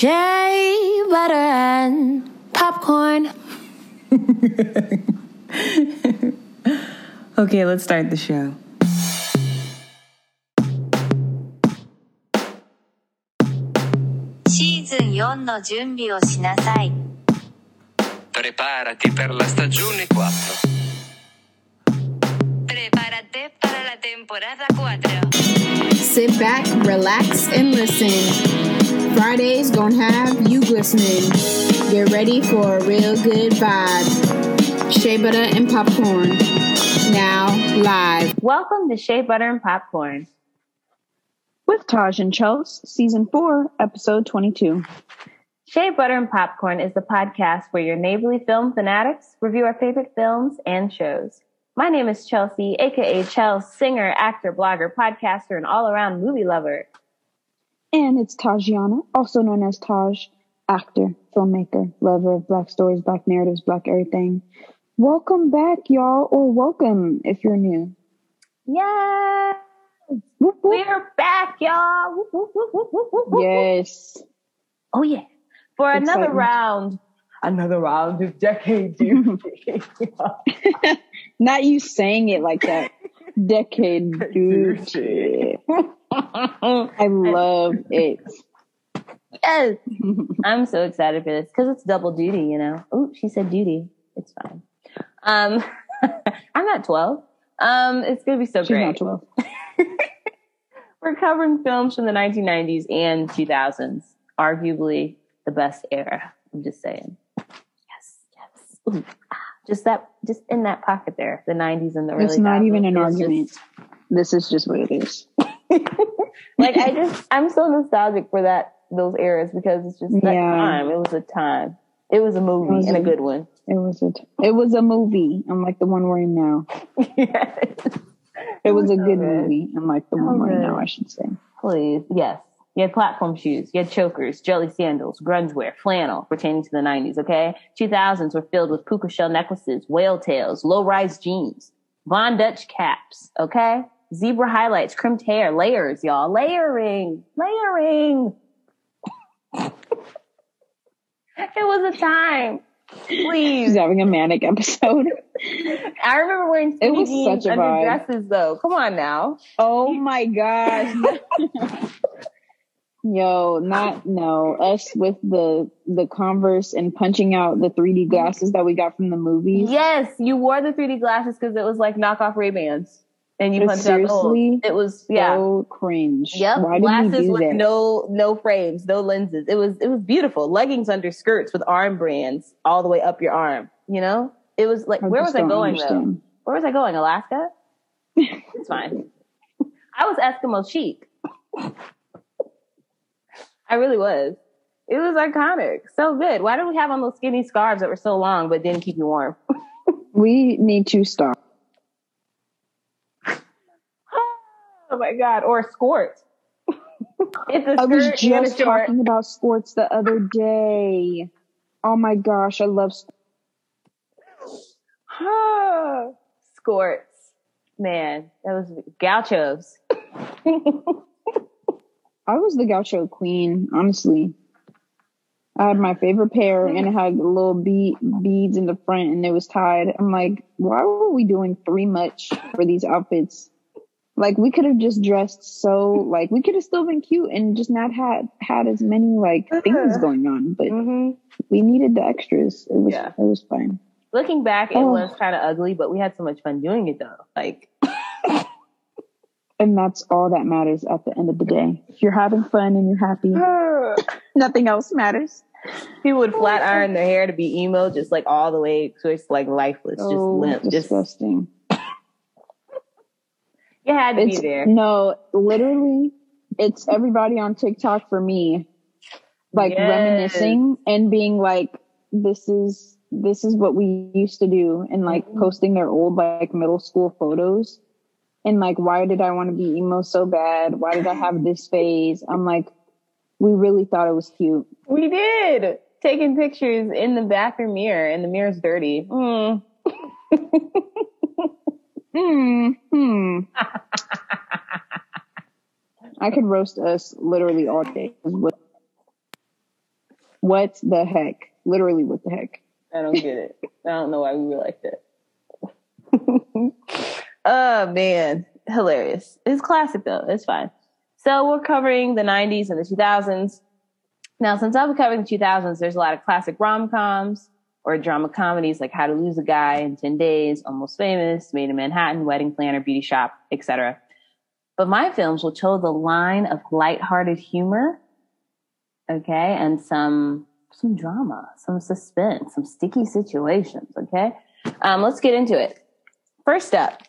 Shea butter and popcorn. Okay, let's start the show. Season Preparati per la stagione 4. Prepárate para la temporada 4. Sit back, relax, and listen. Fridays gonna have you glistening. Get ready for a real good vibe. Shea butter and popcorn. Now live. Welcome to Shea Butter and Popcorn. with Taj and Chels, season four, episode 22. Shea Butter and Popcorn is the podcast where your neighborly film fanatics review our favorite films and shows. My name is Chelsea, aka Chels, singer, actor, blogger, podcaster, and all around movie lover. And it's Tajiana, also known as Taj, actor, filmmaker, lover of black stories, black narratives, black everything. Welcome back, y'all, or welcome if you're new. Yes! Whoop, whoop. We're back, y'all! Whoop. Yes. Oh, yeah. For another round. Another round of decade duty. Not you saying it like that. Decade duty. I love it. yes! I'm so excited for this because it's double duty, you know. Oh, she said duty. It's fine. Um, I'm not 12. Um, it's gonna be so She's great. not 12. We're covering films from the 1990s and 2000s, arguably the best era. I'm just saying. Yes, yes. Ooh, ah, just that, just in that pocket there, the 90s and the early. It's not even an argument. just- This is just what it is. Like I just, I'm so nostalgic for that those eras because it's just that Yeah. time. It was a time. It was a movie was and a a- good one. It was a it was a movie, unlike the one we're in now. yes. It was a so good good. movie, like the So one we're in now, I should say. Please, yes. You had platform shoes, you had chokers, jelly sandals, grunge wear, flannel pertaining to the 90s, okay? 2000s were filled with puka shell necklaces, whale tails, low rise jeans, Von Dutch caps, okay? Zebra highlights, crimped hair, layers, y'all. Layering, layering. it was a time. Please. She's having a manic episode. I remember wearing It skinny was jeans such a under vibe. dresses, though. Come on now. Oh my gosh. Yo, not no. Us with the the Converse and punching out the 3D glasses that we got from the movies. Yes, you wore the 3D glasses because it was like knockoff Ray Bans, and you But punched out the. It was yeah, So cringe. yep. Why glasses with that? no no frames, no lenses. It was it was beautiful. Leggings under skirts with arm brands all the way up your arm. You know, it was like I where was I going though? Where was I going? Alaska? it's fine. I was Eskimo chic. I really was. It was iconic. So good. Why did we have on those skinny scarves that were so long but didn't keep you warm? We need to stop. Oh my god! Or skort. it's a I was skirt a just talking about sports the other day. Oh my gosh, I love Skorts. Man, that was gauchos. I was the gaucho queen, honestly. I had my favorite pair and it had little bead, beads in the front and it was tied. I'm like, why were we doing three much for these outfits? Like we could have just dressed so like we could have still been cute and just not had had as many like things going on, but hmm we needed the extras. It was Yeah. it was fine. Looking back, it Oh. was kind of ugly, but we had so much fun doing it though. Like, And that's all that matters at the end of the day. If you're having fun and you're happy, nothing else matters. people would flat iron their hair to be emo, just like all the way, so it's like lifeless, just So limp. Just disgusting. You had to It's be there. no, literally, it's everybody on TikTok for me, like Yes. reminiscing and being like, "This is this is what we used to do," and like Mm-hmm. posting their old like middle school photos, and like, why did I want to be emo so bad? Why did I have this phase? I'm like, we really thought it was cute. We did taking pictures in the bathroom mirror, and the mirror's dirty. Mm. Hmm. Hmm. I could roast us literally all day. What- What the heck? Literally, what the heck? I don't get it. I don't know why we were like that. oh man, hilarious. It's classic though. It's fine. So we're covering the 90s and the 2000s. Now, since I'll be covering the 2000s, there's a lot of classic rom-coms or drama comedies like How to Lose a Guy in 10 Days, Almost Famous, Maid in Manhattan, Wedding Planner, Beauty Shop, etc. But my films will toe the line of lighthearted humor, okay, and some some drama, some suspense, some sticky situations, okay? Um, let's get into it. First up,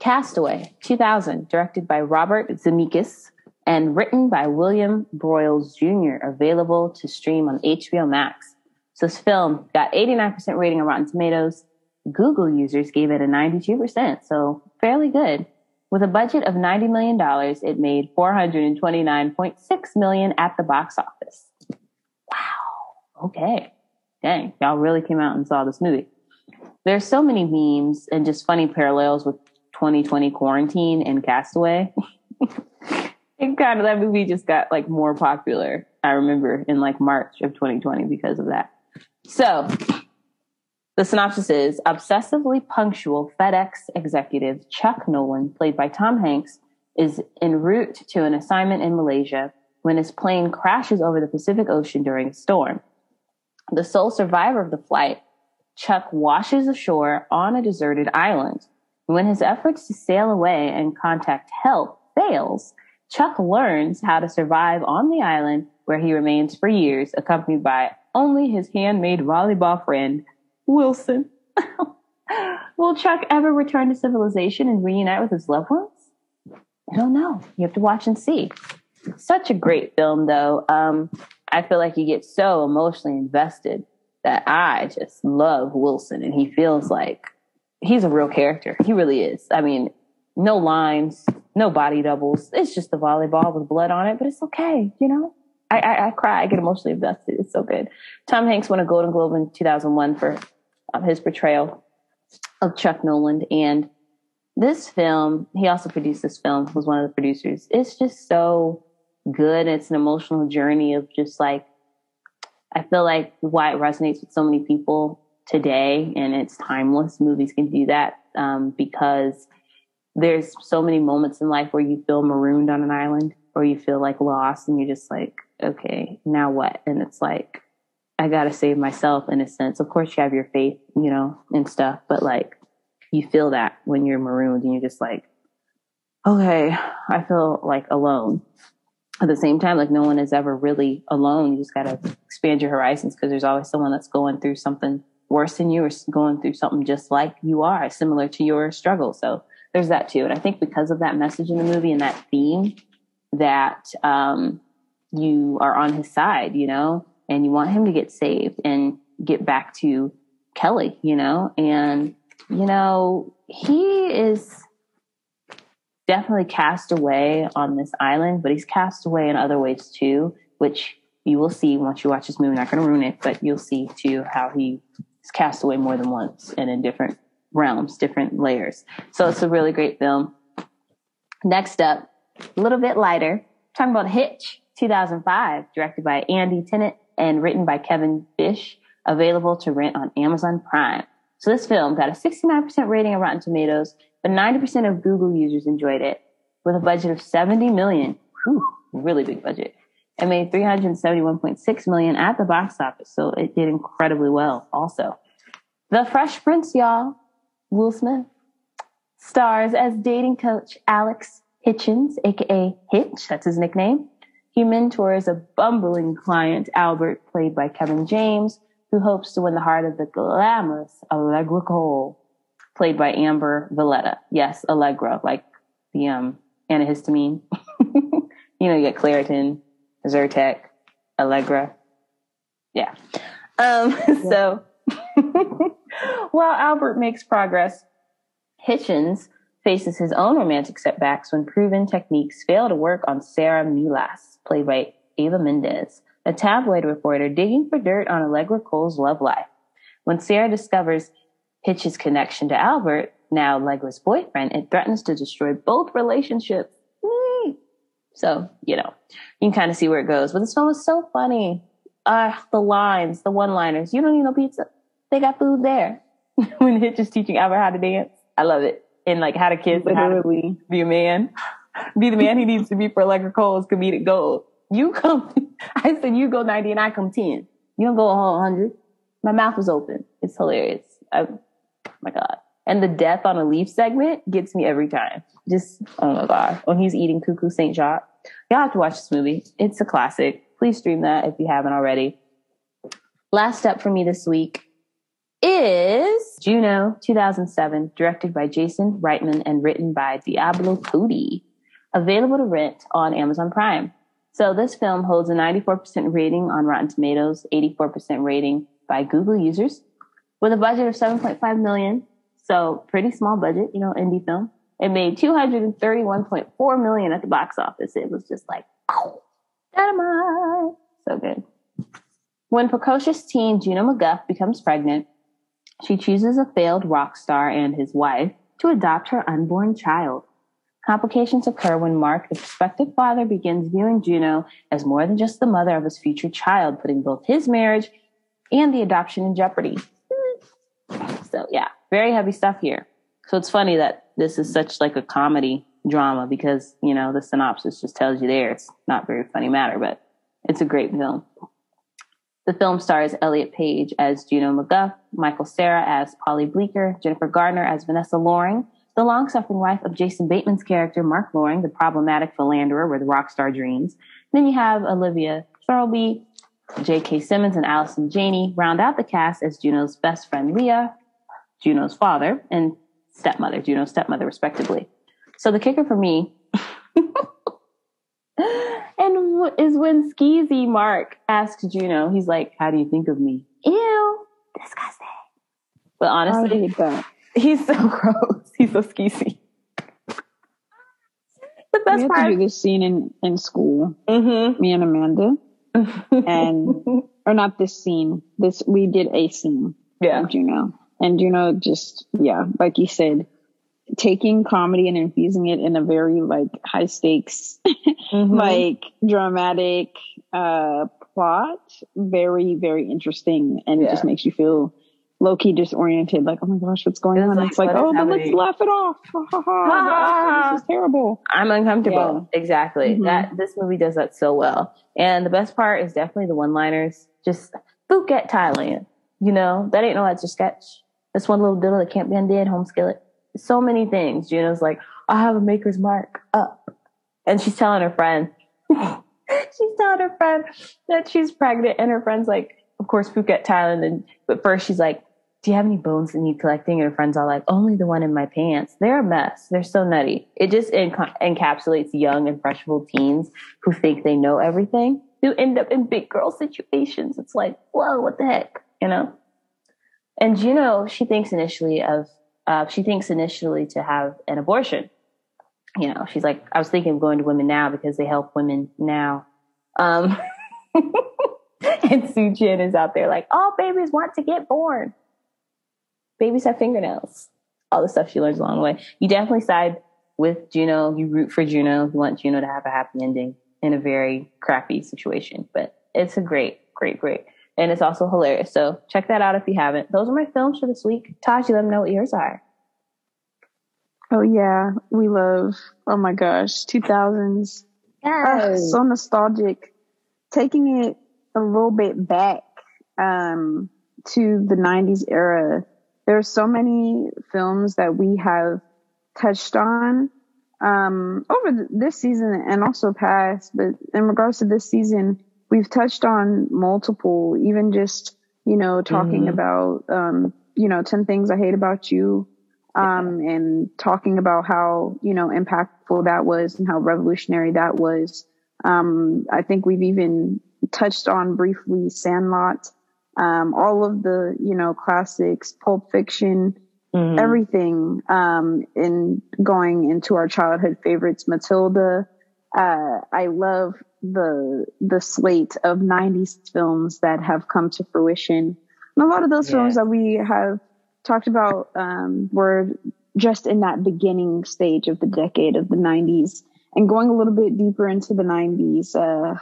Castaway, 2000, directed by Robert Zemeckis and written by William Broyles Jr., available to stream on HBO Max. So this film got 89% rating on Rotten Tomatoes. Google users gave it a 92%, so fairly good. With a budget of $90 million, it made 429.6 million at the box office. Wow. Okay. Dang. Y'all really came out and saw this movie. There's so many memes and just funny parallels with 2020 quarantine and Castaway. it kind of that movie just got like more popular. I remember in like March of 2020 because of that. So the synopsis is obsessively punctual FedEx executive Chuck Noland, played by Tom Hanks, is en route to an assignment in Malaysia when his plane crashes over the Pacific Ocean during a storm. The sole survivor of the flight, Chuck washes ashore on a deserted island. When his efforts to sail away and contact help fails, Chuck learns how to survive on the island where he remains for years, accompanied by only his handmade volleyball friend, Wilson. Will Chuck ever return to civilization and reunite with his loved ones? I don't know. You have to watch and see. Such a great film, though. Um, I feel like you get so emotionally invested that I just love Wilson, and he feels like he's a real character. He really is. I mean, no lines, no body doubles. It's just a volleyball with blood on it, but it's okay. You know, I, I, I cry. I get emotionally invested. It's so good. Tom Hanks won a Golden Globe in 2001 for um, his portrayal of Chuck Noland. And this film, he also produced this film, was one of the producers. It's just so good. It's an emotional journey of just like, I feel like why it resonates with so many people today and it's timeless. Movies can do that um, because there's so many moments in life where you feel marooned on an island or you feel like lost and you're just like, okay, now what? And it's like, I gotta save myself in a sense. Of course, you have your faith, you know, and stuff, but like, you feel that when you're marooned and you're just like, okay, I feel like alone. At the same time, like no one is ever really alone. You just gotta expand your horizons because there's always someone that's going through something worse than you or going through something just like you are, similar to your struggle. So there's that too. And I think because of that message in the movie and that theme, that um, you are on his side, you know, and you want him to get saved and get back to Kelly, you know, and you know he is definitely cast away on this island, but he's cast away in other ways too, which you will see once you watch this movie. I'm not going to ruin it, but you'll see too how he is cast away more than once and in different realms, different layers. So it's a really great film. Next up, a little bit lighter, talking about Hitch, 2005, directed by Andy Tennant and written by Kevin Bisch, available to rent on Amazon Prime. So this film got a 69% rating on Rotten Tomatoes, but 90% of Google users enjoyed it with a budget of 70 million. Whew, really big budget. It made 371.6 million at the box office, so it did incredibly well also. The Fresh Prince, y'all, Will Smith, stars as dating coach Alex Hitchens, aka Hitch, that's his nickname. He mentors a bumbling client, Albert, played by Kevin James, who hopes to win the heart of the glamorous Allegra Cole, played by Amber Valletta. Yes, Allegra, like the um, antihistamine. you know, you get Claritin, Zyrtec, Allegra. Yeah. Um, so while Albert makes progress, Hitchens faces his own romantic setbacks when proven techniques fail to work on Sara Melas, played by Eva Mendes, a tabloid reporter digging for dirt on Allegra Cole's love life. When Sarah discovers Hitch's connection to Albert, now Allegra's boyfriend, it threatens to destroy both relationships. So, you know, you can kind of see where it goes. But this film was so funny. uh, the lines, the one liners. You don't need no pizza. They got food there. when Hitch is teaching Albert how to dance. I love it. And like how to kids and how to Literally. be a man. Be the man he needs to be for Allegra Cole's comedic gold. You come, I said you go 90 and I come 10. You don't go a whole 100. My mouth was open. It's hilarious. I, oh my God. And the death on a leaf segment gets me every time. Just, oh my God. When he's eating Coquilles St. Jacques. Y'all have to watch this movie. It's a classic. Please stream that if you haven't already. Last step for me this week is Juno 2007, directed by Jason Reitman and written by Diablo Cody. Available to rent on Amazon Prime. So this film holds a 94% rating on Rotten Tomatoes, 84% rating by Google users, with a budget of 7.5 million. So pretty small budget, you know, indie film. It made 231.4 million at the box office. It was just like, oh, dynamite. So good. When precocious teen Juno MacGuff becomes pregnant, she chooses a failed rock star and his wife to adopt her unborn child. Complications occur when Mark, the prospective father, begins viewing Juno as more than just the mother of his future child, putting both his marriage and the adoption in jeopardy. So yeah, very heavy stuff here. So it's funny that this is such like a comedy drama because, you know, the synopsis just tells you there it's not very funny matter, but it's a great film. The film stars Elliot Page as Juno MacGuff, Michael Cera as Paulie Bleeker, Jennifer Gardner as Vanessa Loring, the long-suffering wife of Jason Bateman's character, Mark Loring, the problematic philanderer with rock star dreams. Then you have Olivia Thirlby, J.K. Simmons, and Allison Janney round out the cast as Juno's best friend Leah, Juno's father, and stepmother, Juno's stepmother, respectively. So the kicker for me and is when Skeezy Mark asks Juno, he's like, "How do you think of me?" Ew, disgusting. But I honestly, hate that. he's so gross. He's so skeezy. The best We best had to part. do this scene in, in school, Mm-hmm. me and Amanda, and or not this scene. This we did a scene yeah, of Juno, and Juno just yeah, like you said, taking comedy and infusing it in a very like high stakes, Mhm. like dramatic uh plot. Very very interesting, and it just makes you feel. Low key disoriented, like, oh my gosh, what's going It's on? like, it's like, oh, but let's laugh it off. Ha, ha, ha. This is terrible. I'm uncomfortable. Exactly. Mhm. That this movie does that so well. And the best part is definitely the one-liners. Just Phuket, Thailand. You know, that ain't no Etch A Sketch. This one little diddle that can't be undid, home skillet. So many things. Juno's like, I have a maker's mark up. And she's telling her friend, she's telling her friend that she's pregnant. And her friend's like, of course, Phuket, Thailand. And but first she's like, do you have any bones that need collecting? And her friends all like, only the one in my pants. They're a mess. They're so nutty. It just enca- encapsulates young, impressionable teens who think they know everything, who end up in big girl situations. It's like, whoa, what the heck, you know? And Juno, she thinks initially of, uh, she thinks initially to have an abortion. You know, she's like, I was thinking of going to women now because they help women now. Um, and Su-Chin is out there like, all babies want to get born babies have fingernails. All the stuff she learns along the way. You definitely side with Juno. You root for Juno. You want Juno to have a happy ending in a very crappy situation. But it's a great, great, great. And it's also hilarious. So check that out if you haven't. Those are my films for this week. Taj, you let me know what yours are. Oh yeah, we love. Oh my gosh, two thousands. Ah, so nostalgic. Taking it a little bit back um, to the '90s era. There are so many films that we have touched on um, over th- this season and also past. But in regards to this season, we've touched on multiple. Even just you know talking Mhm. about um, you know ten things I hate about you um, and talking about how you know impactful that was and how revolutionary that was. Um, I think we've even touched on briefly Sandlot, um, all of the you know classics, Pulp Fiction, Mhm. everything, um, in going into our childhood favorites, Matilda. Uh, I love the the slate of '90s films that have come to fruition, and a lot of those Yeah. films that we have talked about um, were just in that beginning stage of the decade of the '90s, and going a little bit deeper into the '90s. Uh,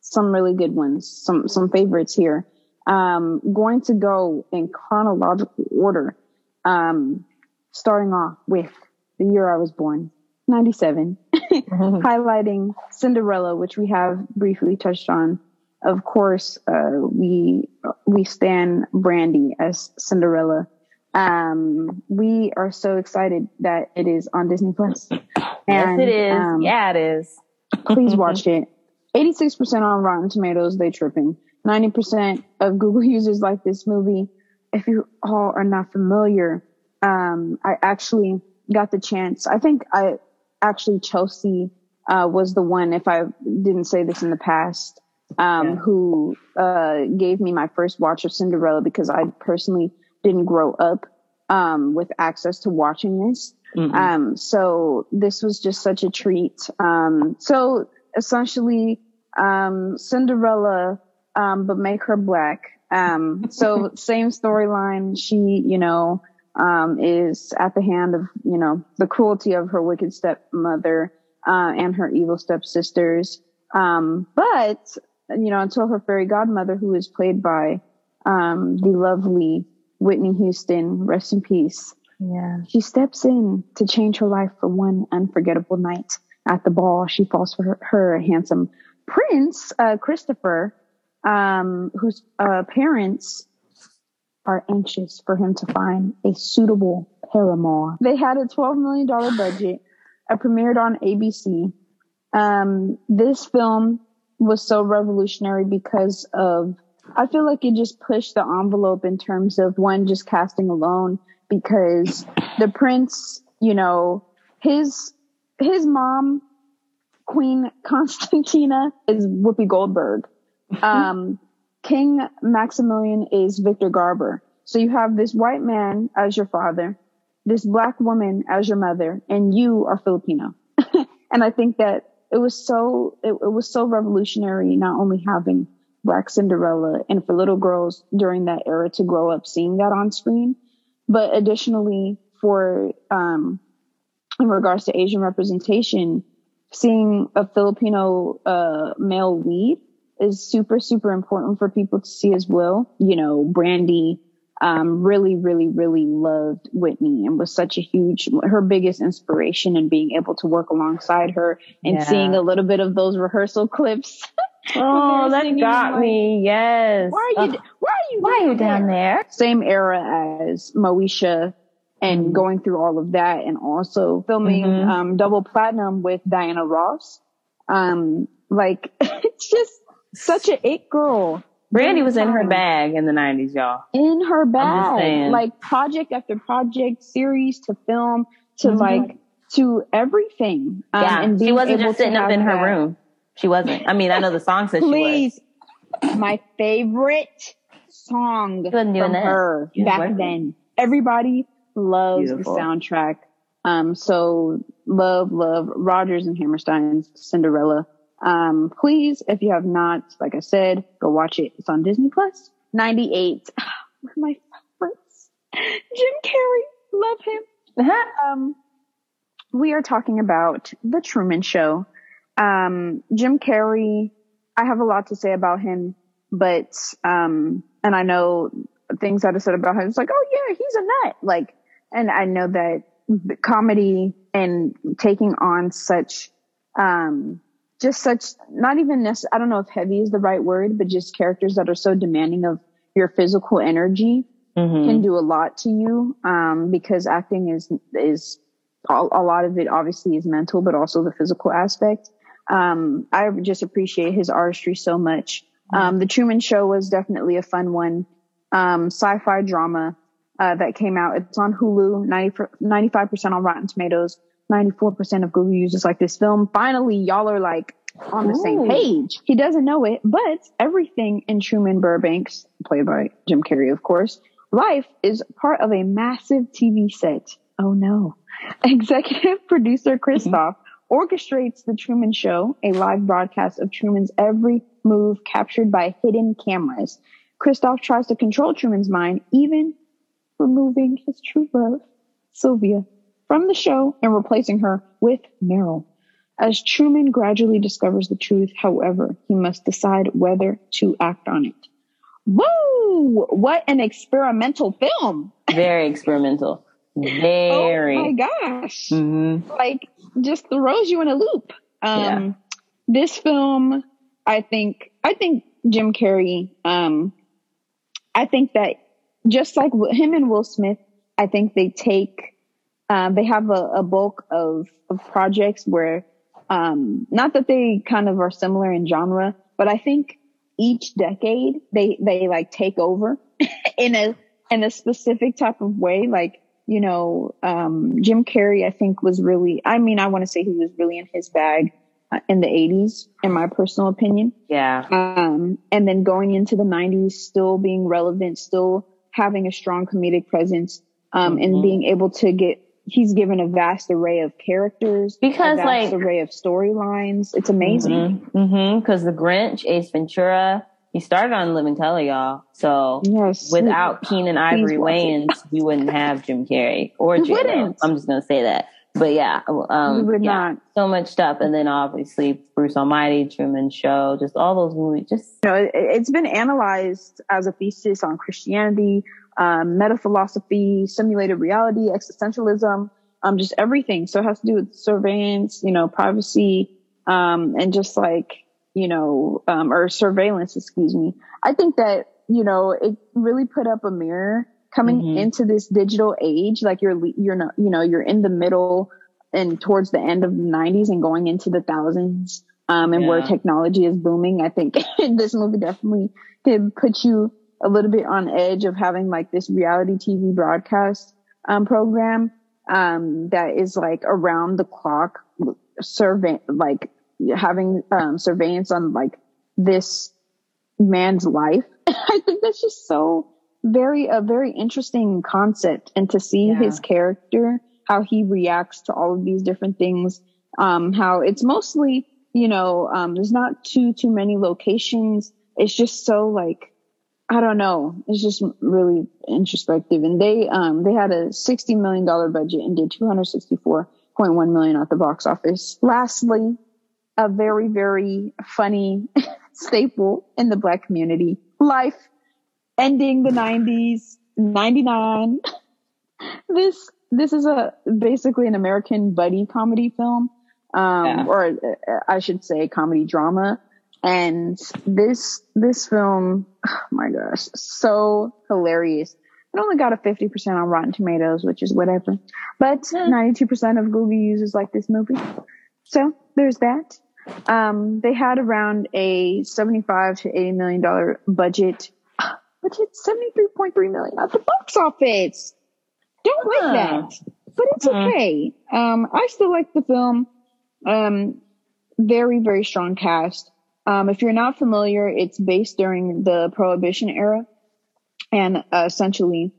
some really good ones, some some favorites here. Um, going to go in chronological order. Um, starting off with the year I was born, 97, highlighting Cinderella, which we have briefly touched on. Of course, uh, we we stand Brandy as Cinderella. Um, we are so excited that it is on Disney Plus. yes, it is. um, yeah, it is. please watch it. 86% on Rotten Tomatoes, they tripping. 90% of Google users like this movie. If you all are not familiar, um, I actually got the chance. I think I actually Chelsea, uh, was the one, if I didn't say this in the past, um, Yeah. who, uh, gave me my first watch of Cinderella because I personally didn't grow up, um, with access to watching this. Mm-mm. Um, so this was just such a treat. Um, so essentially, um, Cinderella, um, but make her black. Um, so same storyline. She, you know, um, is at the hand of, you know, the cruelty of her wicked stepmother, uh, and her evil stepsisters. Um, but, you know, until her fairy godmother, who is played by, um, the lovely Whitney Houston, rest in peace. Yeah. She steps in to change her life for one unforgettable night. At the ball, she falls for her, her handsome prince, uh, Christopher, um, whose uh, parents are anxious for him to find a suitable paramour. They had a $12 million budget. It premiered on ABC. Um, this film was so revolutionary because of, I feel like it just pushed the envelope in terms of one, just casting alone, because the prince, you know, his, his mom, Queen Constantina is Whoopi Goldberg. Um, King Maximilian is Victor Garber. So you have this white man as your father, this black woman as your mother, and you are Filipino. and I think that it was so, it, it was so revolutionary, not only having Black Cinderella and for little girls during that era to grow up seeing that on screen, but additionally for, um, in regards to Asian representation, seeing a Filipino, uh, male lead is super, super important for people to see as well. You know, Brandy, um, really, really, really loved Whitney and was such a huge, her biggest inspiration and being able to work alongside her and Yeah. seeing a little bit of those rehearsal clips. Oh, that got like, me. Yes. Why are you, Ugh. why are you, why are you down there? Same era as Moesha and Mhm. going through all of that and also filming, Mhm. um, double platinum with Diana Ross. Um, like it's just such a it girl. Brandy was in her bag in the 90s, y'all. in her bag, saying. like project after project, series to film to Mhm. like to everything. Um, yeah. and She wasn't able just sitting to up in her that- room. She wasn't. I mean, I know the song said she was. Please, my favorite song from that. her She was back working. then. Everybody loves Beautiful. the soundtrack. Um, so love, love Rodgers and Hammerstein's Cinderella. Um, please, if you have not, like I said, go watch it. It's on Disney Plus. 98. One of my favorites. Jim Carrey. Love him um, we are talking about the Truman Show. Um, Jim Carrey. I have a lot to say about him, but um, and I know things that I said about him. It's like, oh yeah, he's a nut. Like, and I know that comedy and taking on such, um, just such not even necessarily. I don't know if heavy is the right word, but just characters that are so demanding of your physical energy Mhm. can do a lot to you um, because acting is is a, a lot of it obviously is mental, but also the physical aspect. Um, I just appreciate his artistry so much. Um, the Truman Show was definitely a fun one. Um, sci-fi drama uh, that came out. It's on Hulu. 95 percent on Rotten Tomatoes. Ninety four percent of Google users like this film. Finally, y'all are like on the same page. He doesn't know it, but everything in Truman Burbanks, played by Jim Carrey, of course, life is part of a massive TV set. Oh no. Executive producer Christof orchestrates the Truman Show, a live broadcast of Truman's every move captured by hidden cameras. Christof tries to control Truman's mind, even removing his true love, Sylvia, from the show and replacing her with Meryl. As Truman gradually discovers the truth, however, he must decide whether to act on it. Woo! What an experimental film! Very experimental. Very. Oh my gosh. Mhm. Like just throws you in a loop. Um this film, I think I think Jim Carrey, um I think that just like him and Will Smith, I think they take um they have a, a bulk of of projects where um not that they kind of are similar in genre, but I think each decade they they like take over in a in a specific type of way like you know um jim carrey i think was really i mean i want to say he was really in his bag uh, in the 80s in my personal opinion Yeah. um and then going into the 90s still being relevant still having a strong comedic presence um Mhm. and being able to get he's given a vast array of characters Because, a vast like- array of storylines it's amazing Mm-hmm. Because the Grinch, Ace Ventura, he started on Living Color, y'all. So yes without Keenen Ivory. Wayans, we wouldn't have Jim Carrey or J. I'm just gonna say that. But yeah, um, we would yeah, not so much stuff, and then obviously Bruce Almighty, Truman Show, just all those movies. Just you know, it, it's been analyzed as a thesis on Christianity, um, meta philosophy, simulated reality, existentialism, um, just everything. So it has to do with surveillance, you know, privacy, um, and just like, you know, um, or surveillance, excuse me. I think that, you know, it really put up a mirror coming Mhm. into this digital age. Like you're, you're not, you know, you're in the middle and towards the end of the nineties and going into the thousands. Um, and where technology is booming. I think this movie definitely could put you a little bit on edge of having like this reality TV broadcast, um, program, um, that is like around the clock survey, like having, um, surveillance on like this man's life. I think that's just so very, a very interesting concept and to see Yeah. his character, how he reacts to all of these different things, um, how it's mostly, you know, um, there's not too, too many locations. It's just so like, I don't know. It's just really introspective. And they, um, they had a $60 million budget and did 264.1 million at the box office. Lastly, a very, very funny staple in the black community. Life ending the 90s, 99. this, this is a basically an American buddy comedy film, um, Yeah. or uh, I should say comedy drama. And this, this film, oh my gosh, so hilarious. It only got a 50% on Rotten Tomatoes, which is whatever. But 92% of Google users like this movie. So there's that. Um, they had around a 75 to 80 million dollar budget, but it's 73.3 million at the box office. Don't like that, but it's Hmm. okay. Um, I still like the film. Um, very, very strong cast. Um, if you're not familiar, it's based during the Prohibition era, and uh, essentially,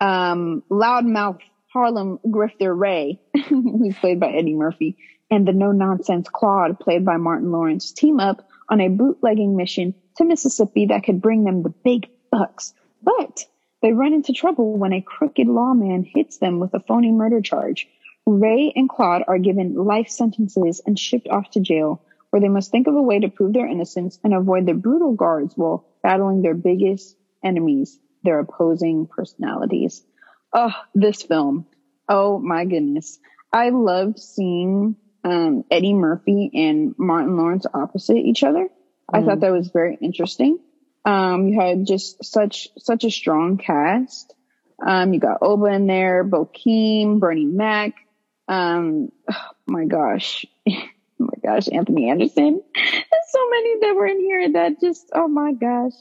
um, loudmouth Harlem grifter Ray, who's played by Eddie Murphy, and the no nonsense Claude, played by Martin Lawrence, team up on a bootlegging mission to Mississippi that could bring them the big bucks. But they run into trouble when a crooked lawman hits them with a phony murder charge. Ray and Claude are given life sentences and shipped off to jail, where they must think of a way to prove their innocence and avoid the brutal guards while battling their biggest enemies, their opposing personalities. Oh, this film. Oh my goodness. I loved seeing um, Eddie Murphy and Martin Lawrence opposite each other. I thought that was very interesting. Um, you had just such such a strong cast. Um, you got Oba in there, Bokeem, Bernie Mac. Um, oh my gosh, oh my gosh, Anthony Anderson. There's so many that were in here that just, oh my gosh,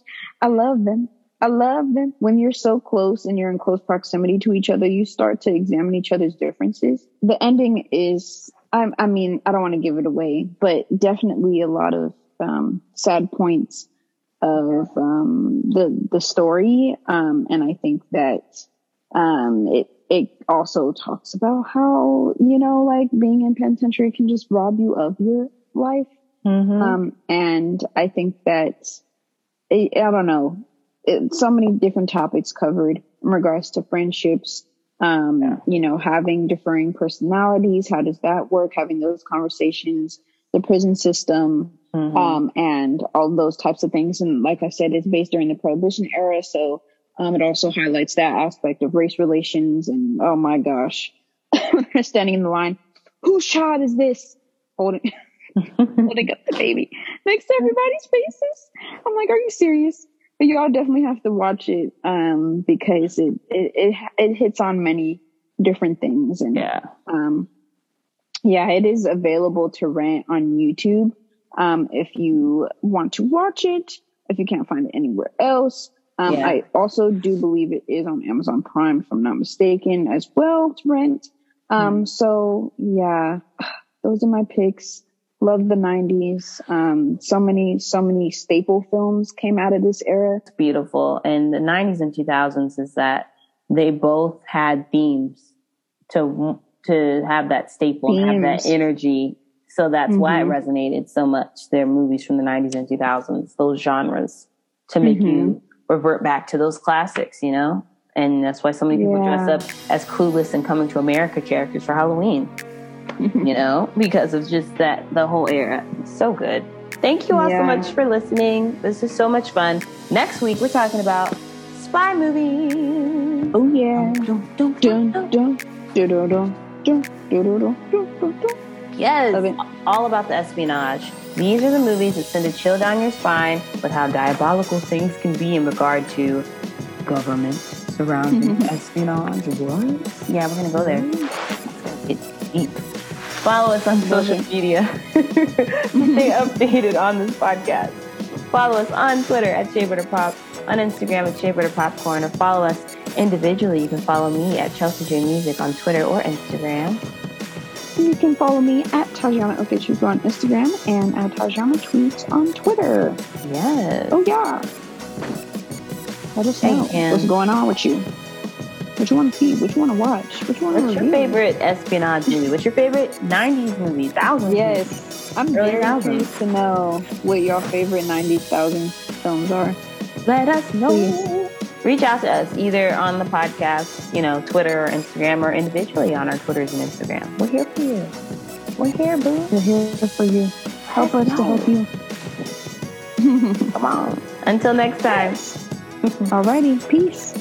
I love them. I love them. When you're so close and you're in close proximity to each other, you start to examine each other's differences. The ending is, I, I mean, I don't want to give it away, but definitely a lot of um, sad points of um, the the story, um, and I think that um, it it also talks about how you know like being in penitentiary can just rob you of your life, Mhm. um, and I think that I don't know, it, so many different topics covered in regards to friendships, Um, Yeah. you know, having differing personalities, how does that work? Having those conversations, the prison system, Mhm. um, and all those types of things. And like I said, it's based during the Prohibition era, so um, it also highlights that aspect of race relations. And oh my gosh, standing in the line, whose child is this? Holding, holding up the baby next to everybody's faces. I'm like, are you serious? But y'all definitely have to watch it um, because it, it it it hits on many different things and yeah. um, yeah, it is available to rent on YouTube. Um, if you want to watch it, if you can't find it anywhere else. Um, Yeah. I also do believe it is on Amazon Prime, if I'm not mistaken, as well to rent. Um, so yeah, those are my picks. Love the 90s. Um, so many, so many staple films came out of this era. It's beautiful. And the 90s and 2000s is that they both had themes to to have that staple and have that energy. So that's why it Mhm. resonated so much. Their movies from the 90s and 2000s, those genres, to make Mm-hmm. you revert back to those classics, you know? And that's why so many people Yeah. dress up as clueless and coming to America characters for Halloween, you know, because of just that, the whole era. So good. Thank you all yeah. so much for listening. This is so much fun. Next week, we're talking about spy movies. Oh, yeah. Yes. All about the espionage. These are the movies that send a chill down your spine with how diabolical things can be in regard to government surrounding espionage. What? Yeah, we're going to go there. It's. 15th. Follow us on social media. Stay updated on this podcast. Follow us on Twitter at ShayButterPop, on Instagram at ShayButterPopcorn, or follow us individually. You can follow me at Chelsea J Music on Twitter or Instagram. You can follow me at Tajana Okechuku on Instagram and at Tajana Tweets on Twitter. Yes. Oh, yeah. Let us know what's going on with you. What you want to see? What you want to watch? What you want to What's your favorite espionage movie? What's your favorite 90s movie? Thousands? Yes, I'm Early very thousands. curious to know what your favorite 90,000 films are. Let us know. Please. Reach out to us either on the podcast, you know, Twitter or Instagram, or individually on our Twitters and Instagram. We're here for you. We're here, boo. We're here for you. Help us to help you. Come on. Until next time. Alrighty, peace.